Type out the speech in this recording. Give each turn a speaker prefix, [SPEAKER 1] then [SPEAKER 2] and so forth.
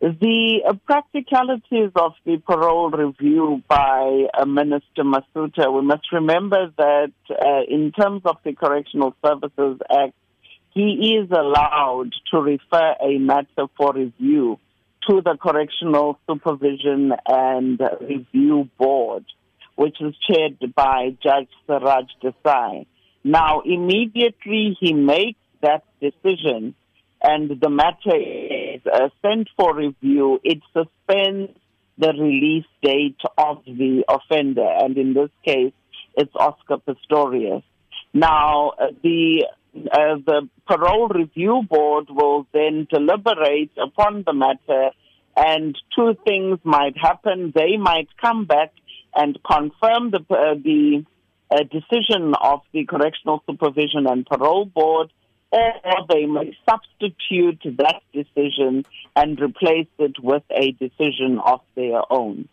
[SPEAKER 1] The uh, practicalities of the parole review by uh, Minister Masutha, we must remember that uh, in terms of the Correctional Services Act, he is allowed to refer a matter for review to the Correctional Supervision and Review Board, which is chaired by Judge Siraj Desai. Now, immediately he makes that decision and the matter is uh, sent for review, it suspends the release date of the offender, and in this case, it's Oscar Pistorius. Now, uh, the uh, the parole review board will then deliberate upon the matter, and two things might happen. They might come back and confirm the uh, the uh, decision of the correctional supervision and parole board, or they may substitute that decision and replace it with a decision of their own.